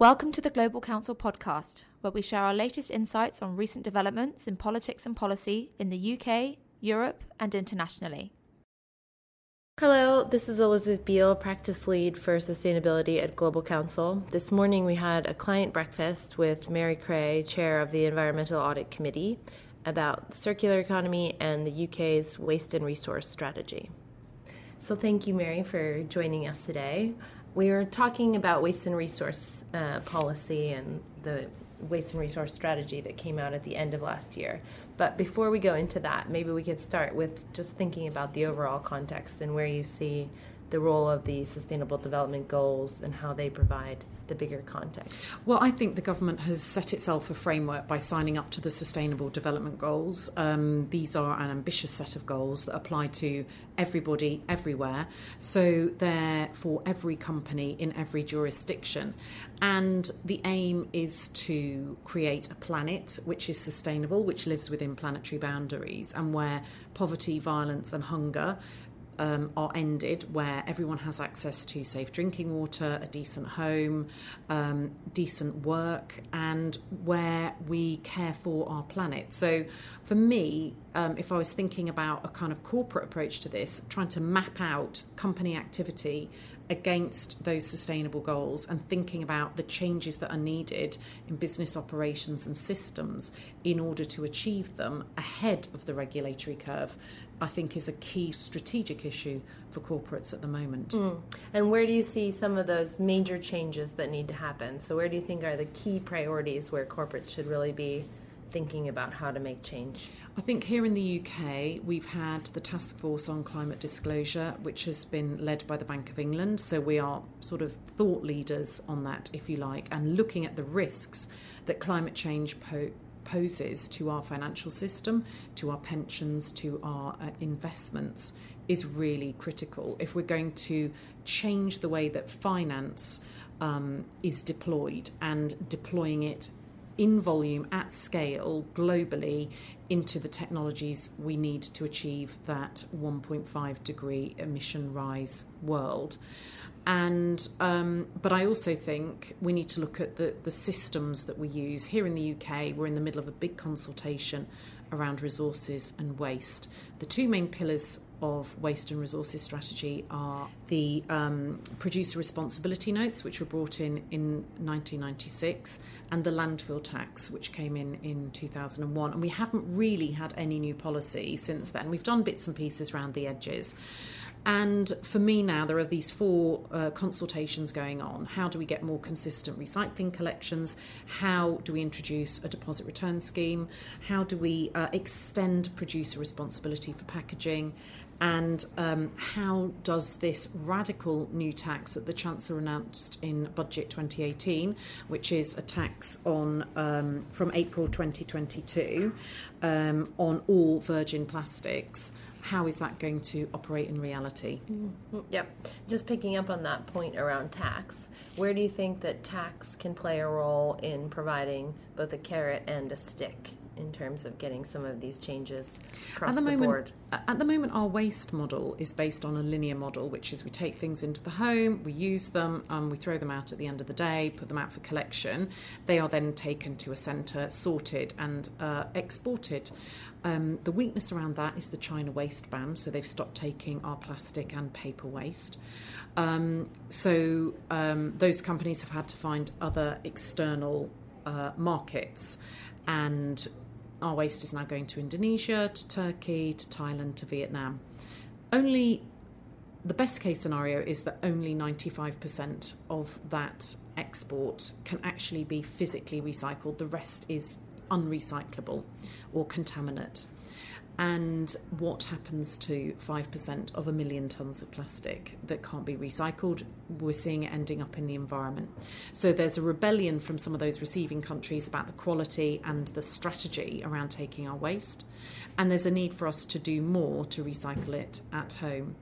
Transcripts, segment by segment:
Welcome to the Global Council podcast, where we share our latest insights on recent developments in politics and policy in the UK, Europe, and internationally. Hello, this is Elizabeth Beall, practice lead for sustainability at Global Council. This morning we had a client breakfast with Mary Creagh, chair of the Environmental Audit Committee, about circular economy and the UK's waste and resource strategy. So, thank you, Mary, for joining us today. We were talking about waste and resource uh, policy and the waste and resource strategy that came out at the end of last year. But before we go into that, maybe we could start with just thinking about the overall context and where you see the role of the Sustainable Development Goals and how they provide the bigger context? Well, I think the government has set itself a framework by signing up to the Sustainable Development Goals. Um, these are an ambitious set of goals that apply to everybody, everywhere. So they're for every company in every jurisdiction. And the aim is to create a planet which is sustainable, which lives within planetary boundaries, and where poverty, violence, and hunger um, are ended, where everyone has access to safe drinking water, a decent home, um, decent work, and where we care for our planet. So, for me, um, if I was thinking about a kind of corporate approach to this, trying to map out company activity against those sustainable goals and thinking about the changes that are needed in business operations and systems in order to achieve them ahead of the regulatory curve, I think is a key strategic issue for corporates at the moment. Mm. And where do you see some of those major changes that need to happen? So, where do you think are the key priorities where corporates should really be? Thinking about how to make change? I think here in the UK, we've had the Task Force on Climate Disclosure, which has been led by the Bank of England. So we are sort of thought leaders on that, if you like, and looking at the risks that climate change po- poses to our financial system, to our pensions, to our uh, investments is really critical. If we're going to change the way that finance um, is deployed and deploying it in volume at scale globally into the technologies we need to achieve that 1.5 degree emission rise world. And um, but I also think we need to look at the, the systems that we use here in the UK. We're in the middle of a big consultation around resources and waste. The two main pillars of waste and resources strategy are the um, producer responsibility notes, which were brought in in 1996, and the landfill tax, which came in in 2001. And we haven't really had any new policy since then. We've done bits and pieces around the edges. And for me now, there are these four uh, consultations going on. How do we get more consistent recycling collections? How do we introduce a deposit return scheme? How do we uh, extend producer responsibility for packaging? And um, how does this radical new tax that the Chancellor announced in Budget 2018, which is a tax on um, from April 2022 um, on all virgin plastics, how is that going to operate in reality? Mm-hmm. Yep. Just picking up on that point around tax, where do you think that tax can play a role in providing both a carrot and a stick in terms of getting some of these changes across at the, the moment, board? At the moment, our waste model is based on a linear model, which is we take things into the home, we use them, um, we throw them out at the end of the day, put them out for collection. They are then taken to a centre, sorted, and uh, exported. Um, the weakness around that is the China waste ban, so they've stopped taking our plastic and paper waste. Um, so um, those companies have had to find other external uh, markets, and our waste is now going to Indonesia, to Turkey, to Thailand, to Vietnam. Only the best case scenario is that only 95% of that export can actually be physically recycled. The rest is unrecyclable or contaminate. And what happens to 5% of a million tonnes of plastic that can't be recycled? We're seeing it ending up in the environment. So there's a rebellion from some of those receiving countries about the quality and the strategy around taking our waste. And there's a need for us to do more to recycle it at home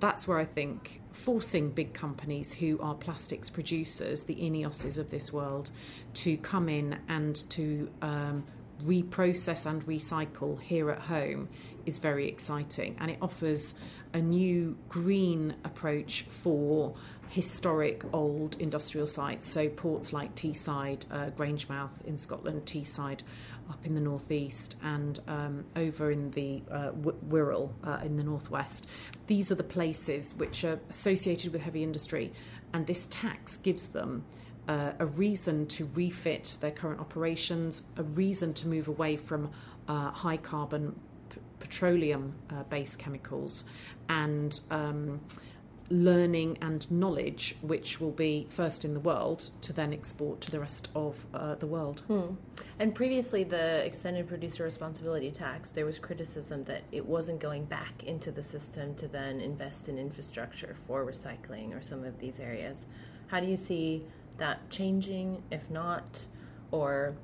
that's where I think forcing big companies who are plastics producers, the Ineoses of this world, to come in and to um, reprocess and recycle here at home is very exciting and it offers a new green approach for historic old industrial sites. So ports like Teesside, uh, Grangemouth in Scotland, Teesside up in the northeast, and um, over in the uh, Wirral uh, in the northwest. These are the places which are associated with heavy industry, and this tax gives them. Uh, a reason to refit their current operations, a reason to move away from uh, high carbon p- petroleum uh, based chemicals, and um, learning and knowledge, which will be first in the world to then export to the rest of uh, the world. Hmm. And previously, the extended producer responsibility tax, there was criticism that it wasn't going back into the system to then invest in infrastructure for recycling or some of these areas. How do you see that changing? If not, or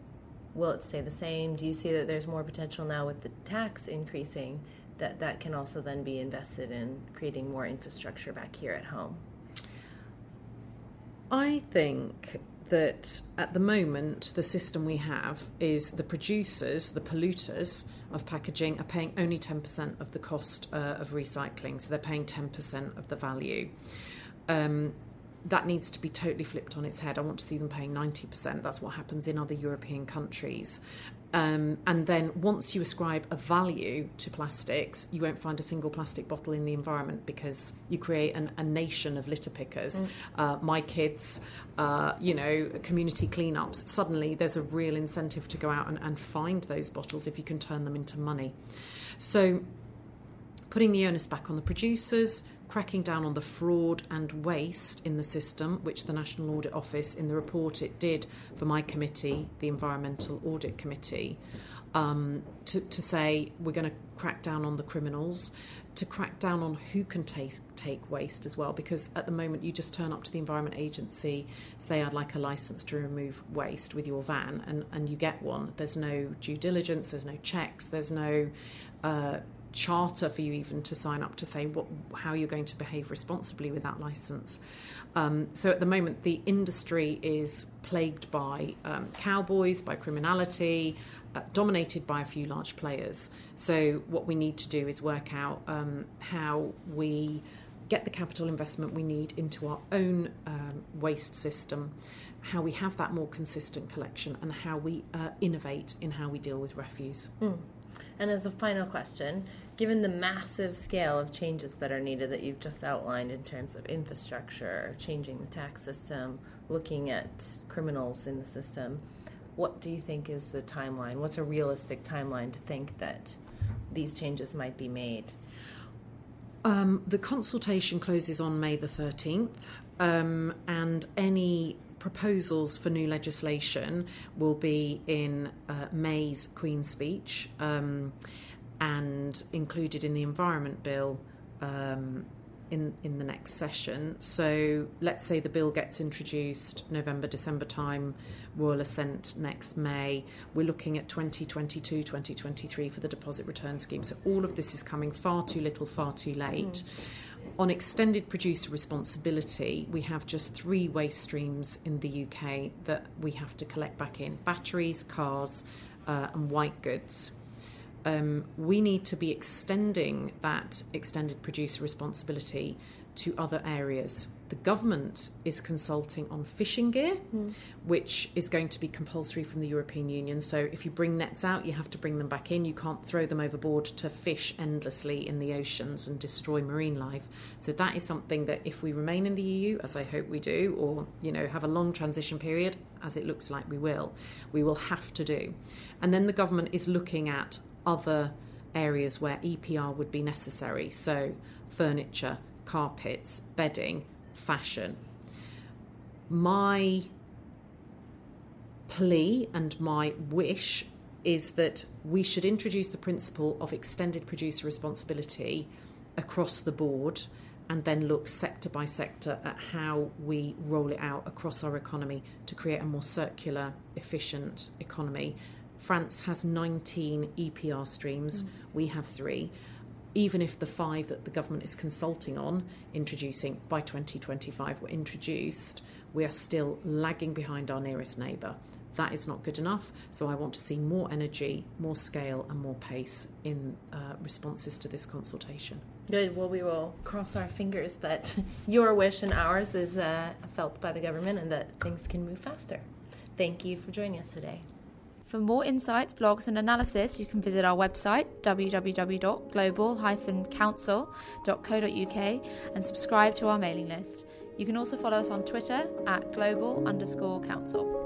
will it stay the same? Do you see that there's more potential now with the tax increasing that that can also then be invested in creating more infrastructure back here at home? I think that at the moment the system we have is the producers, the polluters of packaging are paying only 10% of the cost uh, of recycling, so they're paying 10% of the value. Um, that needs to be totally flipped on its head. I want to see them paying 90%. That's what happens in other European countries. Um, and then once you ascribe a value to plastics, you won't find a single plastic bottle in the environment because you create an, a nation of litter pickers. Mm. Uh, my kids, uh, you know, community cleanups. Suddenly, there's a real incentive to go out and, and find those bottles if you can turn them into money. So, putting the onus back on the producers, cracking down on the fraud and waste in the system, which the National Audit Office, in the report it did for my committee, the Environmental Audit Committee, um, to, to say we're going to crack down on the criminals, to crack down on who can take, take waste as well, because at the moment you just turn up to the Environment Agency, say, I'd like a license to remove waste with your van, and, and you get one. There's no due diligence, there's no checks, there's no uh, charter for you even to sign up to say what how you're going to behave responsibly with that license. Um, so at the moment, the industry is plagued by um, cowboys, by criminality, uh, dominated by a few large players. So what we need to do is work out um, how we get the capital investment we need into our own um, waste system, how we have that more consistent collection, and how we uh, innovate in how we deal with refuse. Mm. And as a final question, given the massive scale of changes that are needed that you've just outlined in terms of infrastructure, changing the tax system, looking at criminals in the system, what do you think is the timeline? What's a realistic timeline to think that these changes might be made? Um, the consultation closes on May the 13th, um, and any proposals for new legislation will be in uh, May's Queen's speech um, and included in the Environment Bill um, in, in the next session. So let's say the bill gets introduced November, December time, royal assent next May. We're looking at 2022, 2023 for the deposit return scheme. So all of this is coming far too little, far too late. Mm. On extended producer responsibility, we have just three waste streams in the UK that we have to collect back in batteries, cars, uh, and white goods. Um, we need to be extending that extended producer responsibility to other areas the government is consulting on fishing gear, mm. which is going to be compulsory from the European Union. So if you bring nets out, you have to bring them back in. You can't throw them overboard to fish endlessly in the oceans and destroy marine life. So that is something that if we remain in the EU, as I hope we do, or you know have a long transition period, as it looks like we will, we will have to do. And then the government is looking at other areas where EPR would be necessary. So furniture, carpets, bedding fashion. My plea and my wish is that we should introduce the principle of extended producer responsibility across the board and then look sector by sector at how we roll it out across our economy to create a more circular, efficient economy. France has 19 EPR streams, mm. we have three even if the five that the government is consulting on introducing by 2025 were introduced, we are still lagging behind our nearest neighbour. That is not good enough. So I want to see more energy, more scale, and more pace in uh, responses to this consultation. Good. Well, we will cross our fingers that your wish and ours is uh, felt by the government and that things can move faster. Thank you for joining us today. For more insights, blogs, and analysis, you can visit our website www.global-council.co.uk and subscribe to our mailing list. You can also follow us on Twitter at global underscore council.